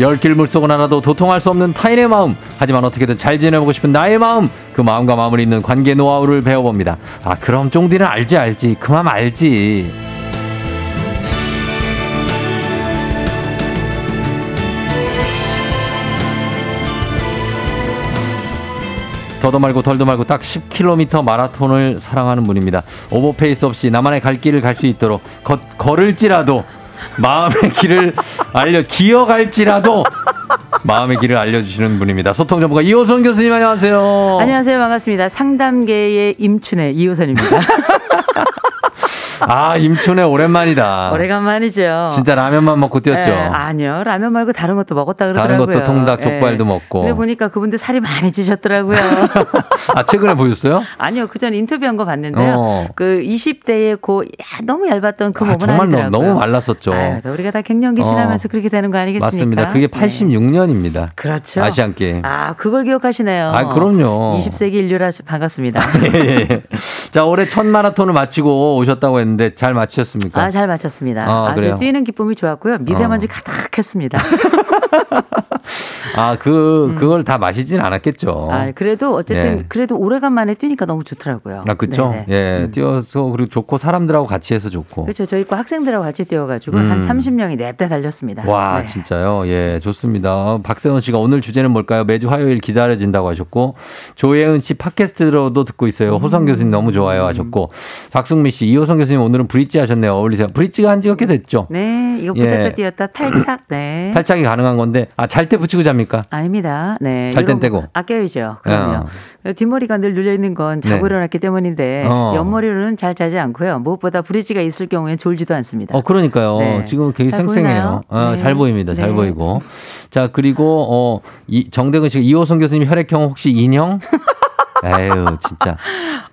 열 길 물속은 하나도 도통할 수 없는 타인의 마음. 하지만 어떻게든 잘 지내보고 싶은 나의 마음 그 마음과 마음을 잇는 관계 노하우를 배워봅니다. 아 그럼 쫑디는 알지 알지. 그 마음 알지. 더도 말고 덜도 말고 딱 10km 마라톤을 사랑하는 분입니다. 오버페이스 없이 나만의 갈 길을 갈 수 있도록 걷, 걸을지라도 마음의 길을 알려 기어갈지라도 마음의 길을 알려주시는 분입니다. 소통 전문가 이호선 교수님 안녕하세요. 안녕하세요. 반갑습니다. 상담계의 임춘의 이호선입니다. 아 임춘의 오랜만이다. 오래간만이죠. 진짜 라면만 먹고 뛰었죠. 예, 아니요. 라면 말고 다른 것도 먹었다 그러더라고요. 다른 것도 통닭, 족발도 예. 먹고. 근데 보니까 그분들 살이 많이 찌셨더라고요. 아 최근에 보셨어요? 아니요. 그전 인터뷰한 거 봤는데요. 어. 그 20대의 고 야, 너무 얇았던 그 아, 몸은 정말 아니더라고요. 너무, 너무 말랐었죠. 아유, 우리가 다 갱년기 어. 지나면서 그렇게 되는 거 아니겠습니까? 맞습니다. 그게 네. 86년입니다. 그렇죠. 아시안 게임. 아, 그걸 기억하시네요. 아, 그럼요. 20세기 인류라 반갑습니다. 예, 예. 자, 올해 첫 마라톤을 마치고 오셨다고 했는데 잘 마치셨습니까? 아, 잘 마쳤습니다. 아, 아주 그래요? 뛰는 기쁨이 좋았고요. 미세먼지 어. 가득했습니다. 아, 그, 그걸 다 마시진 않았겠죠. 음. 아, 그래도 어쨌든 예. 그래도 오래간만에 뛰니까 너무 좋더라고요. 아, 그쵸? 네네. 예, 음. 뛰어서, 그리고 좋고, 사람들하고 같이 해서 좋고. 그렇죠. 저희 과 학생들하고 같이 뛰어가지고 음. 한 30명이 냅다 달렸습니다. 와, 네. 진짜요? 예, 좋습니다. 어, 박세원 씨가 오늘 주제는 뭘까요? 매주 화요일 기다려진다고 하셨고, 조혜은 씨 팟캐스트로도 듣고 있어요. 호성 교수님 너무 좋아요 하셨고, 박승미 씨, 이호성 교수님 오늘은 브릿지 하셨네요. 어울리세요. 브릿지가 한 지가 꽤 됐죠? 네, 이거 예. 붙였다 뛰었다 탈착. 네. 탈착이 가능한 건데, 아, 잘 때 붙이고 잡니까? 아닙니다. 네. 잘땐 떼고. 거 아껴야죠. 그럼요. 뒷머리가 늘 눌려 있는 건 자고 네. 일어났기 때문인데 어. 옆머리로는 잘 자지 않고요. 무엇보다 브릿지가 있을 경우엔 졸지도 않습니다. 어, 그러니까요. 네. 지금 잘 쌩쌩해요. 어, 네. 잘 보입니다. 잘 네. 보이고. 자, 그리고, 어, 이, 정대근 씨가 이호성 교수님 혈액형 혹시 인형? 에휴, 진짜.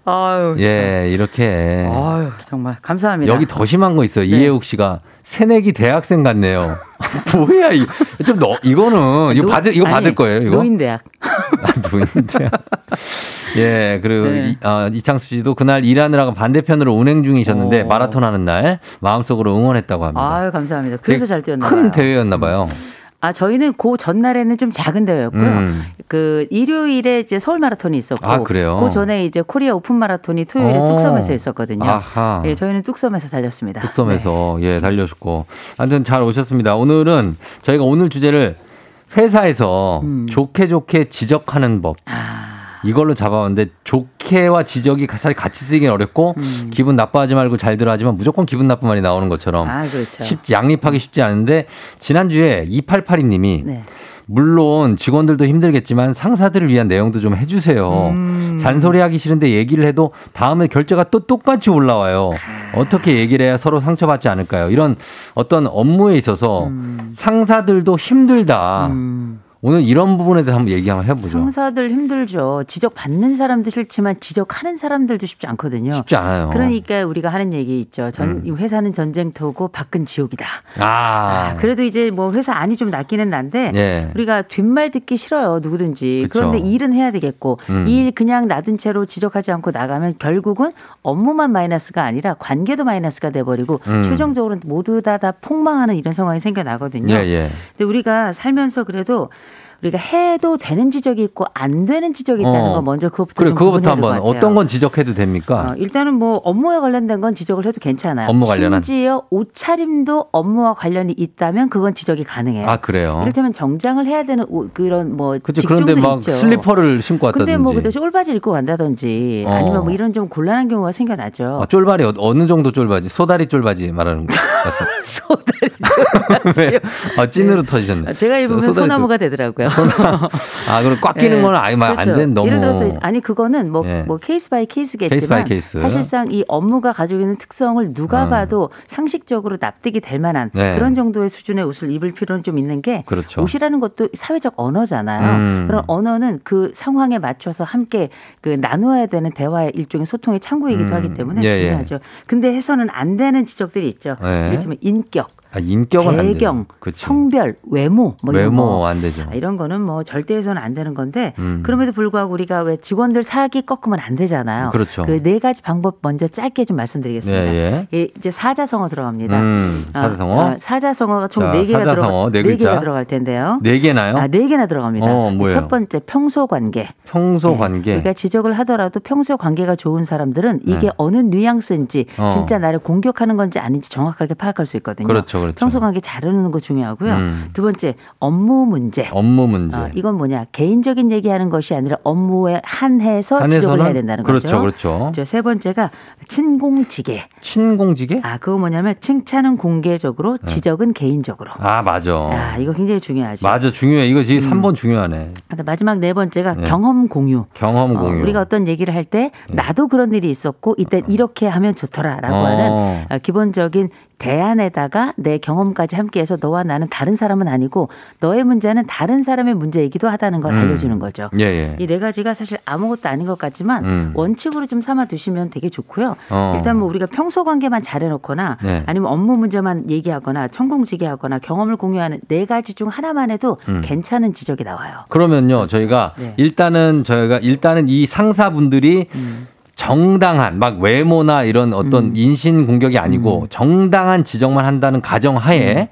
아유. 예, 이렇게. 아유, 정말 감사합니다. 여기 더 심한 거 있어요. 네. 이혜욱 씨가 새내기 대학생 같네요. 뭐야, 이, 좀 너, 이거는, 이거 노- 받을, 이거 아니, 받을 거예요, 이거? 노인대학. 아, 노인대학. 예, 그리고 네. 이, 아, 이창수 씨도 그날 일하느라가 반대편으로 운행 중이셨는데 어. 마라톤 하는 날 마음속으로 응원했다고 합니다. 아유, 감사합니다. 그래서 잘 뛰었나 큰 봐요. 대회였나 봐요. 아, 저희는 그 전날에는 좀 작은 대회였고요. 음. 그 일요일에 이제 서울 마라톤이 있었고 아, 그래요? 그 전에 이제 코리아 오픈 마라톤이 토요일에 어. 뚝섬에서 있었거든요. 아하. 예, 저희는 뚝섬에서 달렸습니다. 뚝섬에서 예 달려주고 아무튼 잘 오셨습니다. 오늘은 저희가 오늘 주제를 회사에서 음. 좋게 좋게 지적하는 법 네. 아, 이걸로 잡아봤는데 좋게와 지적이 사실 같이 쓰기는 어렵고 음. 기분 나빠하지 말고 잘 들어하지만 무조건 기분 나쁜 말이 나오는 것처럼 아 그렇죠. 쉽지 양립하기 쉽지 않은데 지난주에 2882님이 네. 물론 직원들도 힘들겠지만 상사들을 위한 내용도 좀 해주세요. 음. 잔소리하기 싫은데 얘기를 해도 다음에 결제가 또 똑같이 올라와요. 어떻게 얘기를 해야 서로 상처받지 않을까요? 이런 어떤 업무에 있어서 상사들도 힘들다. 음. 오늘 이런 부분에 대해서 한번 얘기 한번 해보죠. 상사들 힘들죠. 지적 받는 사람도 싫지만 지적하는 사람들도 쉽지 않거든요. 쉽지 않아요. 그러니까 우리가 하는 얘기 있죠. 전, 음. 이 회사는 전쟁터고 밖은 지옥이다. 아, 아, 그래도 이제 뭐 회사 안이 좀 낫기는 난데 예. 우리가 뒷말 듣기 싫어요 누구든지 그쵸. 그런데 일은 해야 되겠고 음. 일 그냥 놔둔 채로 지적하지 않고 나가면 결국은 업무만 마이너스가 아니라 관계도 마이너스가 돼버리고 음. 최종적으로 모두 다 다 폭망하는 이런 상황이 생겨나거든요. 예, 예. 근데 우리가 살면서 그래도 우리가 해도 되는 지적이 있고 안 되는 지적이 있다는 어. 거 먼저 그것부터 그래, 좀 될것 한번 같아요. 어떤 건 지적해도 됩니까? 어, 일단은 뭐 업무에 관련된 건 지적을 해도 괜찮아요. 업무 관련한. 심지어 옷차림도 업무와 관련이 있다면 그건 지적이 가능해요. 아, 그래요? 이를테면 정장을 해야 되는 옷, 그런 뭐. 직종들이 그런데 막 있죠. 슬리퍼를 신고 왔다든지. 근데 뭐 그때 쫄바지 입고 간다든지 어. 아니면 뭐 이런 좀 곤란한 경우가 생겨나죠. 아, 쫄바지 어- 어느 정도 쫄바지? 소다리 쫄바지 말하는 거. 소다리 쫄바지. 아, 찐으로 터지셨네. 제가 입으면 소나무가 되더라고요. 돼요. 아, 그럼 꽉 끼는 예. 건 아예 말안 그렇죠. 되는 너무. 예를 들어서 아니 그거는 뭐, 예. 뭐 case by case겠지만 case by case. 사실상 이 업무가 가지고 있는 특성을 누가 음. 봐도 상식적으로 납득이 될 만한 네. 그런 정도의 수준의 옷을 입을 필요는 좀 있는 게 그렇죠. 옷이라는 것도 사회적 언어잖아요. 음. 그런 언어는 그 상황에 맞춰서 함께 그 나누어야 되는 대화의 일종의 소통의 창구이기도 음. 하기 때문에 예, 예. 중요하죠. 근데 해서는 안 되는 지적들이 있죠. 네. 이를테면 인격, 아, 인격은 안 배경. 그치. 성별, 외모 뭐 이런 외모 거. 안 되죠. 아, 이런 거는 뭐 절대 해서는 안 되는 건데 음. 그럼에도 불구하고 우리가 왜 직원들 사기 꺾으면 안 되잖아요. 그렇죠. 그 네 가지 방법 먼저 짧게 좀 말씀드리겠습니다. 예, 예, 이제 사자성어 들어갑니다. 음, 아, 사자성어. 아, 사자성어가 총 자, 네 개가 들어가 네 네. 개가 들어갈 텐데요. 네 개나요? 아, 네 개나 들어갑니다. 어? 첫 번째 평소 관계. 평소 네. 관계. 그러니까 지적을 하더라도 평소 관계가 좋은 사람들은 이게 네. 어느 뉘앙스인지 어. 진짜 나를 공격하는 건지 아닌지 정확하게 파악할 수 있거든요. 그렇죠, 그렇죠. 평소 관계 잘하는 거 중요하고요. 음. 두 번째 업무 문제. 업무 문제. 어, 이건 뭐냐 개인적인 얘기하는 것이 아니라 업무에 한해서 지적을 해야 된다는 그렇죠, 거죠. 그렇죠. 저세 번째가 친공지계. 친공지계? 아 그거 뭐냐면 칭찬은 공개적으로 지적은 개인적으로. 네. 아, 맞아. 아 이거 굉장히 중요하죠. 맞아, 중요해. 이거 지금 음. 3번 중요하네. 마지막 네 번째가 네. 경험 공유. 경험 어, 공유. 네. 우리가 어떤 얘기를 할 때 나도 그런 일이 있었고 이때 이렇게 하면 좋더라라고 어. 하는 어, 기본적인 대안에다가 내 경험까지 함께해서 너와 나는 다른 사람은 아니고 너의 문제는 다른 사람의 문제이기도 하다는 걸 음. 알려주는 거죠. 예, 예. 이네 가지가 사실 아무것도 아닌 것 같지만 음. 원칙으로 좀 삼아 두시면 되게 좋고요. 어. 일단 뭐 우리가 평소 관계만 잘해놓거나 네. 아니면 업무 문제만 얘기하거나 천공지게하거나 경험을 공유하는 네 가지 중 하나만 해도 음. 괜찮은 지적이 나와요. 그러면요, 저희가 네. 일단은 저희가 일단은 이 상사분들이 음. 정당한 막 외모나 이런 어떤 인신 공격이 아니고 음. 정당한 지적만 한다는 가정하에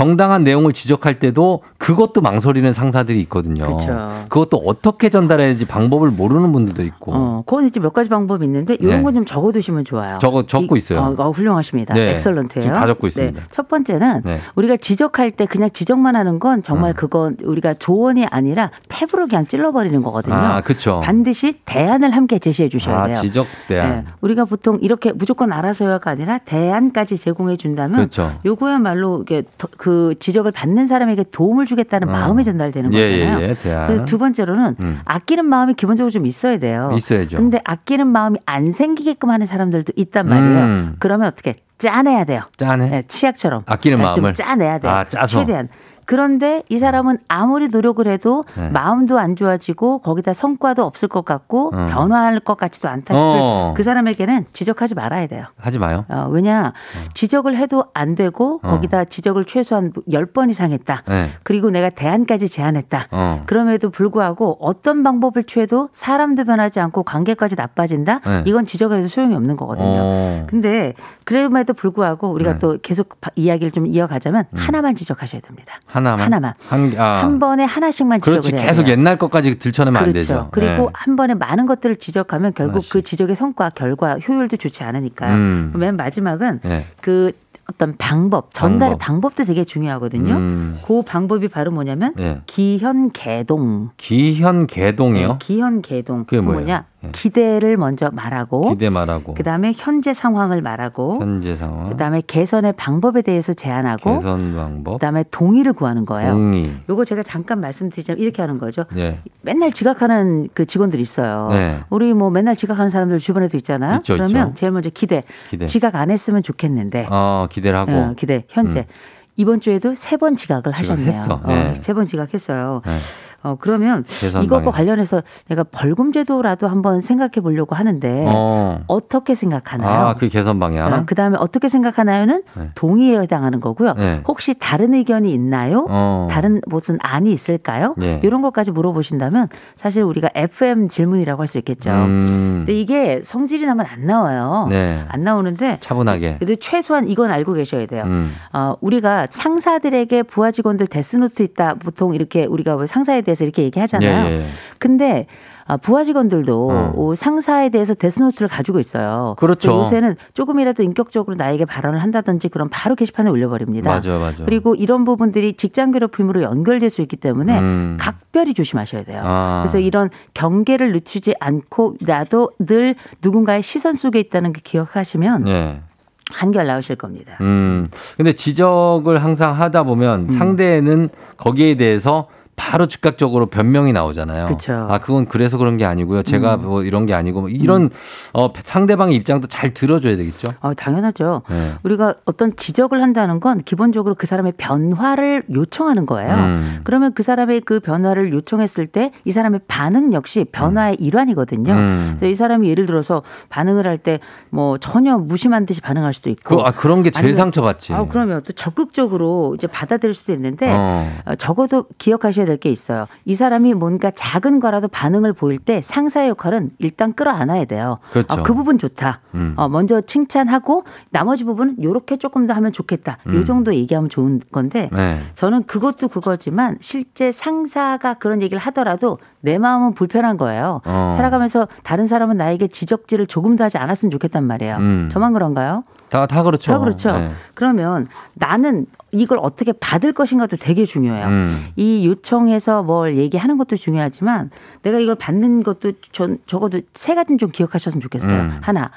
정당한 내용을 지적할 때도 그것도 망설이는 상사들이 있거든요. 그렇죠. 그것도 어떻게 전달해야 될지 방법을 모르는 분들도 있고. 어, 그건 이제 몇 가지 방법이 있는데 이런 네. 건좀 적어두시면 좋아요. 적어- 적고 이- 있어요. 어, 어, 훌륭하십니다. 네. 엑설런트예요. 지금 다 적고 있습니다. 네. 첫 번째는 네. 우리가 지적할 때 그냥 지적만 하는 건 정말 그건 우리가 조언이 아니라 탭으로 그냥 찔러버리는 거거든요. 아, 그쵸. 반드시 대안을 함께 제시해 주셔야 아, 돼요. 지적 대안. 네. 우리가 보통 이렇게 무조건 알아서요가 아니라 대안까지 제공해 준다면 그렇죠. 요거야말로 이게 더- 그 지적을 받는 사람에게 도움을 주겠다는 어. 마음이 전달되는 예, 예, 거잖아요. 예, 대안. 그래서 두 번째로는 음. 아끼는 마음이 기본적으로 좀 있어야 돼요. 있어야죠. 근데 아끼는 마음이 안 생기게끔 하는 사람들도 있단 말이에요. 음. 그러면 어떻게 짜내야 돼요. 짠해. 네, 치약처럼 아끼는 네, 마음을? 좀 짜내야 돼요. 아, 짜서. 최대한. 그런데 이 사람은 아무리 노력을 해도 네. 마음도 안 좋아지고 거기다 성과도 없을 것 같고 어. 변화할 것 같지도 않다 싶을 어. 그 사람에게는 지적하지 말아야 돼요. 하지 마요. 어, 왜냐 지적을 해도 안 되고 어. 거기다 지적을 최소한 10번 이상 했다. 네. 그리고 내가 대안까지 제안했다. 어. 그럼에도 불구하고 어떤 방법을 취해도 사람도 변하지 않고 관계까지 나빠진다. 네. 이건 지적을 해도 소용이 없는 거거든요. 어. 근데 그럼에도 불구하고 우리가 네. 또 계속 바- 이야기를 좀 이어가자면 하나만 지적하셔야 됩니다. 하나만. 하나만. 한, 아. 한 번에 하나씩만 지적을 그렇지. 해야 계속 돼요. 옛날 것까지 들춰내면 안 그렇죠. 되죠. 그리고 네. 한 번에 많은 것들을 지적하면 결국 하나씩. 그 지적의 성과, 결과, 효율도 좋지 않으니까. 음. 맨 마지막은 네. 그 어떤 방법, 전달의 방법. 도 되게 중요하거든요. 음. 그 방법이 바로 뭐냐면 네. 기현개동. 기현 개동이요. 네, 기현개동. 그게? 뭐냐? 예. 기대를 먼저 말하고 기대 말하고 그다음에 현재 상황을 말하고 현재 상황, 그다음에 개선의 방법에 대해서 제안하고 개선 방법, 그다음에 동의를 구하는 거예요. 동의. 요거 제가 잠깐 말씀드리자면 이렇게 하는 거죠. 네. 맨날 지각하는 그 직원들이 있어요. 네. 우리 뭐 맨날 지각하는 사람들 주변에도 있잖아요. 있죠, 그러면 있죠. 제일 먼저 기대. 기대. 지각 안 했으면 좋겠는데. 어, 기대를 하고. 어, 기대. 현재. 이번 주에도 세 번 지각을 하셨네요. 지각했어. 네. 세번 지각했어요. 네. 어, 그러면 이것과. 관련해서 내가 벌금 제도라도 한번 생각해 보려고 하는데 어. 어떻게 생각하나요? 아, 그 개선 방향. 그 다음에 어떻게 생각하나요는 네. 동의에 해당하는 거고요. 네. 혹시 다른 의견이 있나요? 어. 다른 무슨 안이 있을까요? 네. 이런 것까지 물어보신다면 사실 우리가 FM 질문이라고 할 수 있겠죠. 음. 근데 이게 성질이 나면 안 나와요. 네. 안 나오는데 차분하게. 그래도 최소한 이건 알고 계셔야 돼요. 음. 어, 우리가 상사들에게 부하 직원들 데스노트 있다. 보통 이렇게 우리가 왜 상사에 대해 서 이렇게 얘기하잖아요. 예, 예. 근데 아, 부하 직원들도 어. 어, 상사에 대해서 데스노트를 가지고 있어요. 그렇죠. 요새는 조금이라도 인격적으로 나에게 발언을 한다든지 그럼 바로 게시판에 올려버립니다. 맞아, 맞아. 그리고 이런 부분들이 직장 괴롭힘으로 연결될 수 있기 때문에 음. 각별히 조심하셔야 돼요. 아. 그래서 이런 경계를 늦추지 않고 나도 늘 누군가의 시선 속에 있다는 게 기억하시면 예. 한결 나오실 겁니다. 음. 근데 지적을 항상 하다 보면 음. 상대는 거기에 대해서 바로 즉각적으로 변명이 나오잖아요. 그쵸. 아 그건 그래서 그런 게 아니고요. 제가 뭐 이런 게 아니고 뭐 이런 어, 상대방의 입장도 잘 들어줘야 되겠죠. 어, 당연하죠. 네. 우리가 어떤 지적을 한다는 건 기본적으로 그 사람의 변화를 요청하는 거예요. 음. 그러면 그 사람의 그 변화를 요청했을 때 이 사람의 반응 역시 변화의 일환이거든요. 음. 그래서 이 사람이 예를 들어서 반응을 할 때 뭐 전혀 무심한 듯이 반응할 수도 있고. 그, 아 그런 게 제일 상처받지. 아, 그러면 또 적극적으로 이제 받아들일 수도 있는데 어. 어, 적어도 기억하셔야 될 게 있어요. 이 사람이 뭔가 작은 거라도 반응을 보일 때 상사의 역할은 일단 끌어안아야 돼요. 그렇죠. 어, 그 부분 좋다. 음. 어, 먼저 칭찬하고 나머지 부분은 요렇게 조금 더 하면 좋겠다. 요 정도 얘기하면 좋은 건데 음. 네. 저는 그것도 그거지만 실제 상사가 그런 얘기를 하더라도 내 마음은 불편한 거예요. 어. 살아가면서 다른 사람은 나에게 지적질을 조금 더 하지 않았으면 좋겠단 말이에요. 음. 저만 그런가요? 다, 다 그렇죠. 다 그렇죠. 네. 그러면 나는 이걸 어떻게 받을 것인가도 되게 중요해요. 음. 이 요청해서 뭘 얘기하는 것도 중요하지만 내가 이걸 받는 것도 전 적어도 세 가지는 좀 기억하셨으면 좋겠어요. 음. 하나.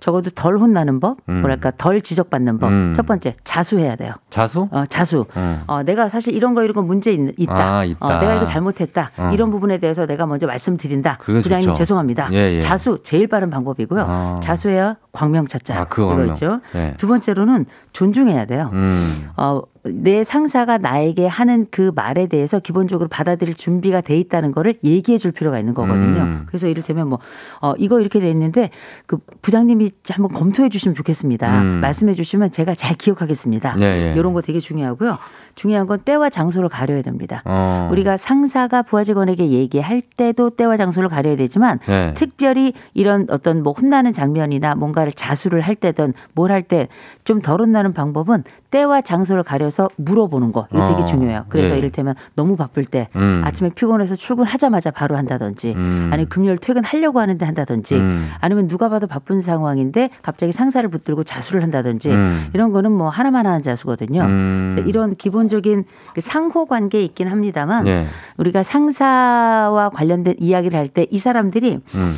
적어도 덜 혼나는 법, 음. 뭐랄까 덜 지적받는 법. 음. 첫 번째 자수해야 돼요. 자수? 어, 자수. 음. 어, 내가 사실 이런 거 이런 거 문제 있, 있다. 아, 있다. 어, 내가 이거 잘못했다. 어. 이런 부분에 대해서 내가 먼저 말씀드린다. 부장님 좋죠. 죄송합니다. 예, 예. 자수 제일 빠른 방법이고요. 아. 자수해야 광명 찾자. 아, 그. 있죠. 네. 두 번째로는 존중해야 돼요. 음. 어, 내 상사가 나에게 하는 그 말에 대해서 기본적으로 받아들일 준비가 돼 있다는 거를 얘기해 줄 필요가 있는 거거든요. 음. 그래서 이를테면 뭐, 어, 이거 이렇게 돼 있는데 그 부장님이 한번 검토해 주시면 좋겠습니다. 음. 말씀해 주시면 제가 잘 기억하겠습니다. 예, 예. 이런 거 되게 중요하고요. 중요한 건 때와 장소를 가려야 됩니다. 어. 우리가 상사가 부하 직원에게 얘기할 때도 때와 장소를 가려야 되지만 네. 특별히 이런 어떤 뭐 혼나는 장면이나 뭔가를 자수를 할 때든 뭘 할 때 좀 덜 혼나는 방법은 때와 장소를 가려서 물어보는 거 이거 되게 어. 중요해요. 그래서 예. 이를테면 너무 바쁠 때 음. 아침에 피곤해서 출근하자마자 바로 한다든지 음. 아니면 금요일 퇴근하려고 하는데 한다든지 음. 아니면 누가 봐도 바쁜 상황인데 갑자기 상사를 붙들고 자수를 한다든지 음. 이런 거는 뭐 하나만 하는 자수거든요. 음. 이런 기본적인 그 상호 관계에 있긴 합니다만 예. 우리가 상사와 관련된 이야기를 할 때 이 사람들이 음.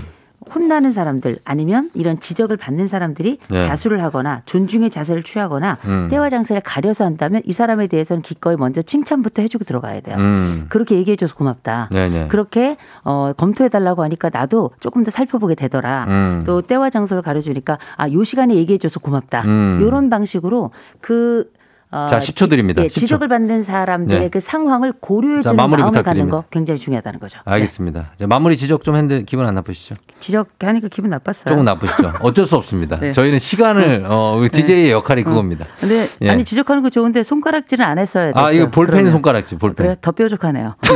혼나는 사람들 아니면 이런 지적을 받는 사람들이 네. 자수를 하거나 존중의 자세를 취하거나 음. 때와 장세를 가려서 한다면 이 사람에 대해서는 기꺼이 먼저 칭찬부터 해주고 들어가야 돼요. 음. 그렇게 얘기해줘서 고맙다. 네네. 그렇게 어, 검토해달라고 하니까 나도 조금 더 살펴보게 되더라. 음. 또 때와 장소를 가려주니까 아, 요 시간에 얘기해줘서 고맙다. 음. 요런 방식으로 그 어, 자, 10초 드립니다. 예, 10초. 지적을 받는 사람들의 네. 그 상황을 자, 고려해 주는 마무리 마음을 갖는 부탁드립니다. 거 굉장히 중요하다는 거죠. 네. 알겠습니다. 이제 마무리 지적 좀 했는데 기분 안 나쁘시죠? 지적하니까 기분 나빴어요. 조금 나쁘시죠? 어쩔 수 없습니다. 네. 저희는 시간을 어, 우리 DJ의 역할이 그겁니다. 근데 예. 아니 지적하는 거 좋은데 손가락질은 안 했어야 됐어요. 아, 이거 볼펜. 손가락질, 볼펜. 그래 더 뾰족하네요.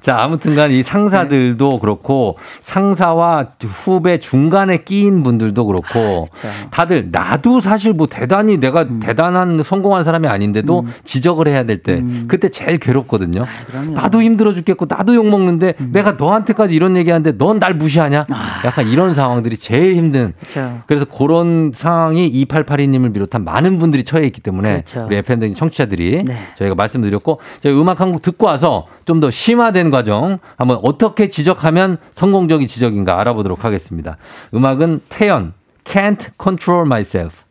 자, 아무튼간 이 상사들도 그렇고 상사와 후배 중간에 끼인 분들도 그렇고 그렇죠. 다들 나도 사실 뭐 대단히 내가 음. 대단한 성공한 사람이 아닌데도 지적을 해야 될 때 그때 제일 괴롭거든요. 음. 음. 나도 힘들어 죽겠고 나도 욕 먹는데 내가 너한테까지 이런 얘기하는데 넌 날 무시하냐? 약간 이런 상황들이 제일 힘든 아. 그렇죠. 그래서 그런 상황이 2882님을 비롯한 많은 분들이 처해 있기 때문에 그렇죠. 우리 FM등 청취자들이 네. 저희가 말씀드렸고 저희 음악 한 곡 듣고 와서 좀 더 심화된 과정 한번 어떻게 지적하면 성공적인 지적인가 알아보도록 하겠습니다. 음악은 태연 Can't Control Myself.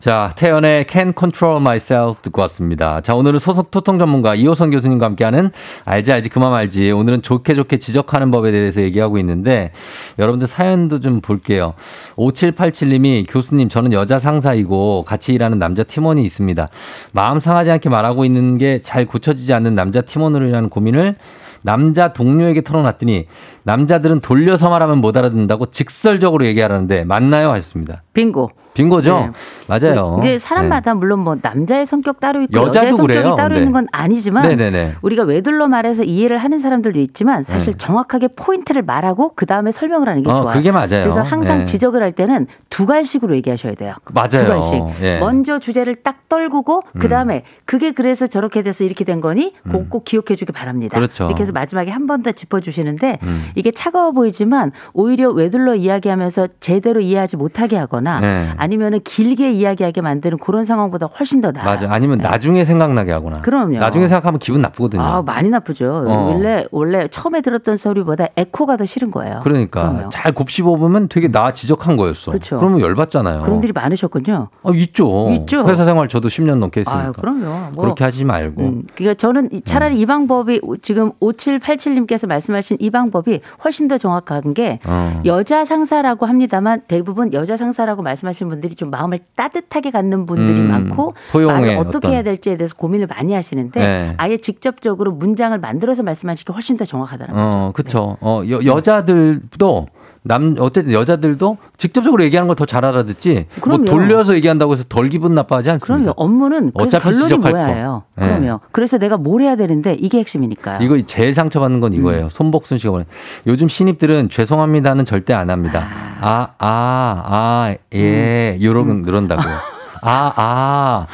자, 태연의 Can't Control Myself 듣고 왔습니다. 자, 오늘은 소속 토통 전문가 이호선 교수님과 함께하는 알지 알지 그만 알지. 오늘은 좋게 좋게 지적하는 법에 대해서 얘기하고 있는데 여러분들 사연도 좀 볼게요. 5787님이 교수님 저는 여자 상사이고 같이 일하는 남자 팀원이 있습니다. 마음 상하지 않게 말하고 있는 게 잘 고쳐지지 않는 남자 팀원으로 인한 고민을 남자 동료에게 털어놨더니 남자들은 돌려서 말하면 못 알아듣는다고 직설적으로 얘기하라는데 맞나요? 하셨습니다. 빙고. 빙고죠? 네. 맞아요. 근데 사람마다 물론 뭐 남자의 성격 따로 있고 여자도 여자의 성격이 그래요. 따로 네. 있는 건 아니지만 네네네. 우리가 외둘러 말해서 이해를 하는 사람들도 있지만 사실 네. 정확하게 포인트를 말하고 그 다음에 설명을 하는 게 어, 좋아요. 그게 맞아요. 그래서 항상 네. 지적을 할 때는 두 갈식으로 얘기하셔야 돼요. 맞아요. 두 갈식. 예. 먼저 주제를 딱 떨구고 그 다음에 그게 그래서 저렇게 돼서 이렇게 된 거니 그거 꼭 기억해 주기 바랍니다. 그렇죠. 이렇게 해서 마지막에 한 번 더 짚어주시는데 음. 이게 차가워 보이지만 오히려 외둘러 이야기하면서 제대로 이해하지 못하게 하거나 네. 아니면 아니면은 길게 이야기하게 만드는 그런 상황보다 훨씬 더 나아요. 맞아. 아니면 네. 나중에 생각나게 하거나. 그럼요. 나중에 생각하면 기분 나쁘거든요. 아, 많이 나쁘죠. 어. 원래 원래 처음에 들었던 소리보다 에코가 더 싫은 거예요. 그러니까 그럼요. 잘 곱씹어 보면 되게 나 지적한 거였어. 그쵸. 그러면 열받잖아요. 그런 일이 많으셨군요. 아, 있죠. 있죠. 회사 생활 저도 10년 넘게 했으니까. 아, 그럼요. 뭐 그렇게 하지 말고. 음, 그러니까 저는 이- 차라리 이 방법이 지금 5787님께서 말씀하신 이 방법이 훨씬 더 정확한 게 어. 여자 상사라고 합니다만 대부분 여자 상사라고 말씀하시는 분들이 좀 마음을 따뜻하게 갖는 분들이 음, 많고 말을 어떻게 어떤- 해야 될지에 대해서 고민을 많이 하시는데 네. 아예 직접적으로 문장을 만들어서 말씀하시는 게 훨씬 더 정확하다는 거죠. 어, 그쵸. 어, 여, 여자들도 남, 어쨌든 여자들도 직접적으로 얘기하는 걸 더 잘 알아듣지. 뭐 그럼요. 돌려서 얘기한다고 해서 덜 기분 나빠하지 않습니다. 그럼요. 업무는 어차피 결론이 지적할 뭐야예요. 거. 네. 그럼요. 그래서 내가 뭘 해야 되는데 이게 핵심이니까요. 이거 제일 상처받는 건 이거예요. 음. 손복순 씨가 보내. 요즘 신입들은 죄송합니다는 절대 안 합니다. 아, 아, 아, 예. 음. 요런, 이런다고요. 아, 아.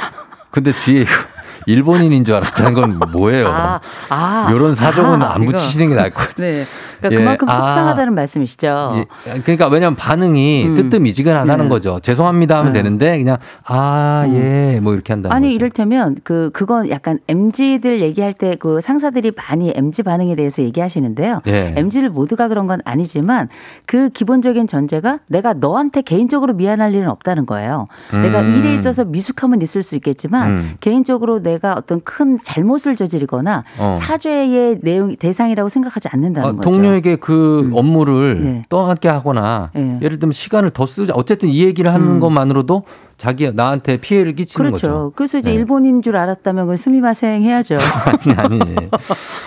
근데 뒤에 이거 일본인인 줄 알았다는 건 뭐예요? 아, 아. 요런 사정은 아, 안. 붙이시는 게 나을 것 같아요. 네. 그러니까 예, 그만큼 아. 속상하다는 말씀이시죠. 예, 그러니까 왜냐면 반응이 음. 뜨뜻미지근하다는 네. 거죠. 죄송합니다 하면 네. 되는데 그냥 아, 예. 뭐 이렇게 한다는 아니 거죠. 이를테면 그 그건 약간 MZ들 얘기할 때 그 상사들이 많이 MZ 반응에 대해서 얘기하시는데요. 예. MZ들 모두가 그런 건 아니지만 그 기본적인 전제가 내가 너한테 개인적으로 미안할 일은 없다는 거예요. 내가 음. 일에 있어서 미숙함은 있을 수 있겠지만 음. 개인적으로 내가 어떤 큰 잘못을 저지르거나 어. 사죄의 내용 대상이라고 생각하지 않는다는 어, 거죠. 동료에게 그 업무를 네. 떠안게 하거나 네. 예를 들면 시간을 더 쓰자 어쨌든 이 얘기를 하는 음. 것만으로도 자기 나한테 피해를 끼치는 그렇죠. 거죠. 그래서 이제 네. 일본인 줄 알았다면 그건 すみません 해야죠. 아니 아니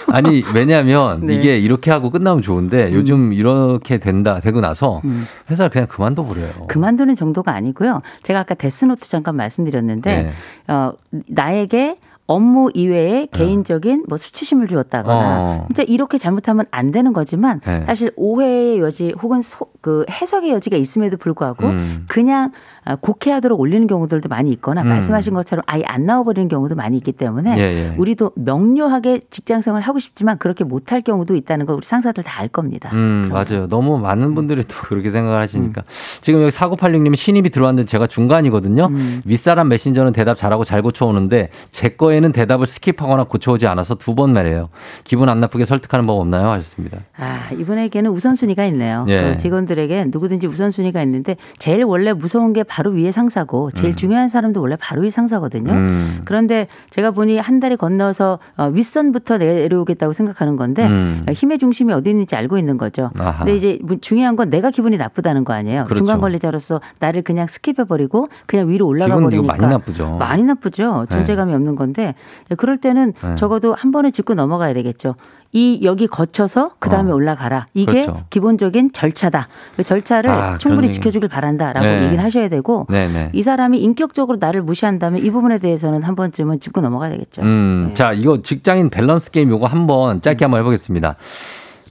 아니 왜냐하면 네. 이게 이렇게 하고 끝나면 좋은데 요즘 이렇게 된다 되고 나서 음. 회사를 그냥 그만둬 버려요. 그만두는 정도가 아니고요. 제가 아까 데스노트 잠깐 말씀드렸는데 네. 어, 나에게 업무 이외에 개인적인 뭐 수치심을 주었다거나 어. 진짜 이렇게 잘못하면 안 되는 거지만 네. 사실 오해의 여지 혹은 소, 그 해석의 여지가 있음에도 불구하고 음. 그냥 아, 곡해하도록 올리는 경우들도 많이 있거나 음. 말씀하신 것처럼 아예 안 나와버리는 경우도 많이 있기 때문에 예, 예. 우리도 명료하게 직장생활을 하고 싶지만 그렇게 못할 경우도 있다는 걸 우리 상사들 다 알 겁니다. 음, 맞아요. 너무 많은 분들이 또 그렇게 생각을 하시니까. 지금 여기 4986님 신입이 들어왔는데 제가 중간이거든요. 음. 윗사람 메신저는 대답 잘하고 잘 고쳐오는데 제 거에는 대답을 skip하거나 고쳐오지 않아서 두 번 말해요. 기분 안 나쁘게 설득하는 법 없나요? 하셨습니다. 아, 이분에게는 우선순위가 있네요. 예. 그 직원들에게 누구든지 우선순위가 있는데 제일 원래 무서운 게 바로 위에 상사고 제일 중요한 사람도 원래 바로 위 상사거든요. 음. 그런데 제가 보니 한 다리 건너서 어, 윗선부터 내려오겠다고 생각하는 건데 음. 힘의 중심이 어디 있는지 알고 있는 거죠. 아하. 근데 이제 뭐 중요한 건 내가 기분이 나쁘다는 거 아니에요. 그렇죠. 중간 관리자로서 나를 그냥 skip해 버리고 그냥 위로 올라가 버리니까 많이 나쁘죠. 많이 나쁘죠. 존재감이 없는 건데 그럴 때는 네. 적어도 한 번에 짚고 넘어가야 되겠죠. 이 여기 거쳐서 그 다음에 어. 올라가라. 이게 그렇죠. 기본적인 절차다. 그 절차를 아, 충분히. 지켜주길 바란다라고 네. 얘기를 하셔야 되고 네네. 이 사람이 인격적으로 나를 무시한다면 이 부분에 대해서는 한 번쯤은 짚고 넘어가야 되겠죠. 음, 네. 자, 이거 직장인 밸런스 게임 요거 한번 짧게 한번 해보겠습니다.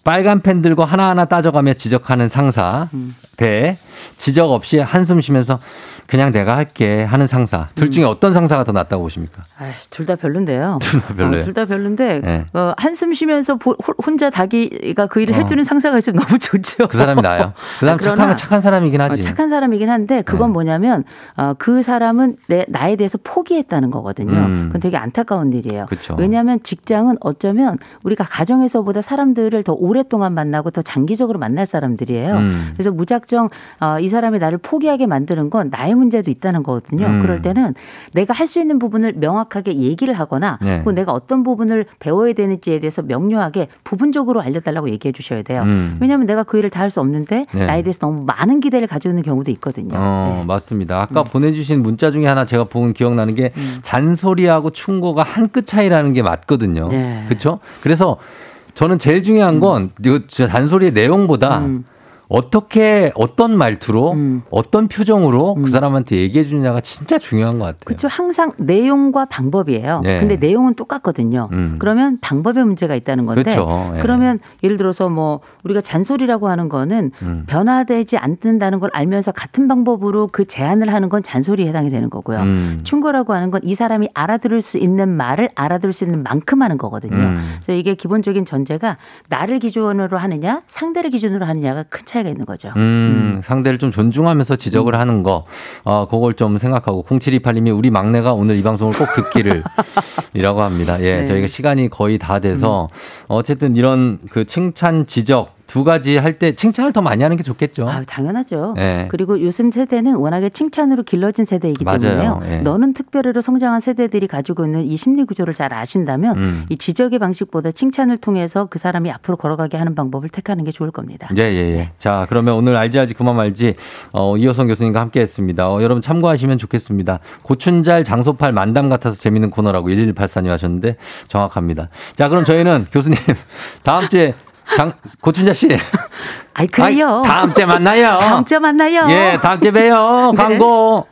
빨간 펜 들고 하나하나 따져가며 지적하는 상사 음. 대 지적 없이 한숨 쉬면서 그냥 내가 할게 하는 상사. 둘 음. 중에 어떤 상사가 더 낫다고 보십니까? 둘 다 별론데요. 둘 다 별로예요. 둘다 별론데 네. 어, 한숨 쉬면서 보- 호- 혼자 자기가 그 일을 어. 해주는 상사가 있으면 너무 좋죠. 그 사람이 나아요. 그 사람 착한, 착한 사람이긴 어, 하지. 착한 사람이긴 한데 그건 네. 뭐냐면 어, 그 사람은 내 나에 대해서 포기했다는 거거든요. 음. 그건 되게 안타까운 일이에요. 그쵸. 왜냐하면 직장은 어쩌면 우리가 가정에서보다 사람들을 더 오랫동안 만나고 더 장기적으로 만날 사람들이에요. 음. 그래서 무작 정 어, 이 사람이 나를 포기하게 만드는 건 나의 문제도 있다는 거거든요. 음. 그럴 때는 내가 할 수 있는 부분을 명확하게 얘기를 하거나 네. 혹은 내가 어떤 부분을 배워야 되는지에 대해서 명료하게 부분적으로 알려달라고 얘기해 주셔야 돼요. 음. 왜냐하면 내가 그 일을 다 할 수 없는데 네. 나에 대해서 너무 많은 기대를 가지고 있는 경우도 있거든요. 어, 네. 맞습니다. 아까 보내주신 문자 중에 하나 제가 본 기억나는 게 음. 잔소리하고 충고가 한 끗 차이라는 게 맞거든요. 네. 그렇죠? 그래서 저는 제일 중요한 건 이거 진짜 잔소리의 내용보다 음. 어떻게 어떤 말투로 음. 어떤 표정으로 그 사람한테 얘기해 주느냐가 진짜 중요한 것 같아요. 그렇죠. 항상 내용과 방법이에요. 네. 근데 내용은 똑같거든요. 음. 그러면 방법에 문제가 있다는 건데 그렇죠. 예. 그러면 예를 들어서 뭐 우리가 잔소리라고 하는 거는 음. 변화되지 않는다는 걸 알면서 같은 방법으로 그 제안을 하는 건 잔소리에 해당이 되는 거고요. 음. 충고라고 하는 건 이 사람이 알아들을 수 있는 말을 알아들을 수 있는 만큼 하는 거거든요. 음. 그래서 이게 기본적인 전제가 나를 기준으로 하느냐 상대를 기준으로 하느냐가 큰 차이가 차이가 있는 거죠. 음, 상대를 좀 존중하면서 지적을 음. 하는 거, 어, 그걸 좀 생각하고, 0728님이 우리 막내가 오늘 이 방송을 꼭 듣기를, 이라고 합니다. 예, 네. 저희가 시간이 거의 다 돼서, 어쨌든 이런 그 칭찬, 지적, 두 가지 할 때 칭찬을 더 많이 하는 게 좋겠죠. 아, 당연하죠. 예. 그리고 요즘 세대는 워낙에 칭찬으로 길러진 세대이기 맞아요. 때문에요. 예. 너는 특별히로 성장한 세대들이 가지고 있는 이 심리 구조를 잘 아신다면 음. 이 지적의 방식보다 칭찬을 통해서 그 사람이 앞으로 걸어가게 하는 방법을 택하는 게 좋을 겁니다. 예, 예, 예. 자, 그러면 오늘 알지 알지 그만 말지, 어, 이호성 교수님과 함께 했습니다. 어, 여러분 참고하시면 좋겠습니다. 고춘잘 장소팔 만담 같아서 재밌는 코너라고 1184님 하셨는데 정확합니다. 자, 그럼 저희는 교수님, 다음 주에 장, 고춘자 씨. 아이 그래요. 아이, 다음 주에 만나요. 다음 주에 만나요. 예, 다음 주에 봬요. 네. 광고.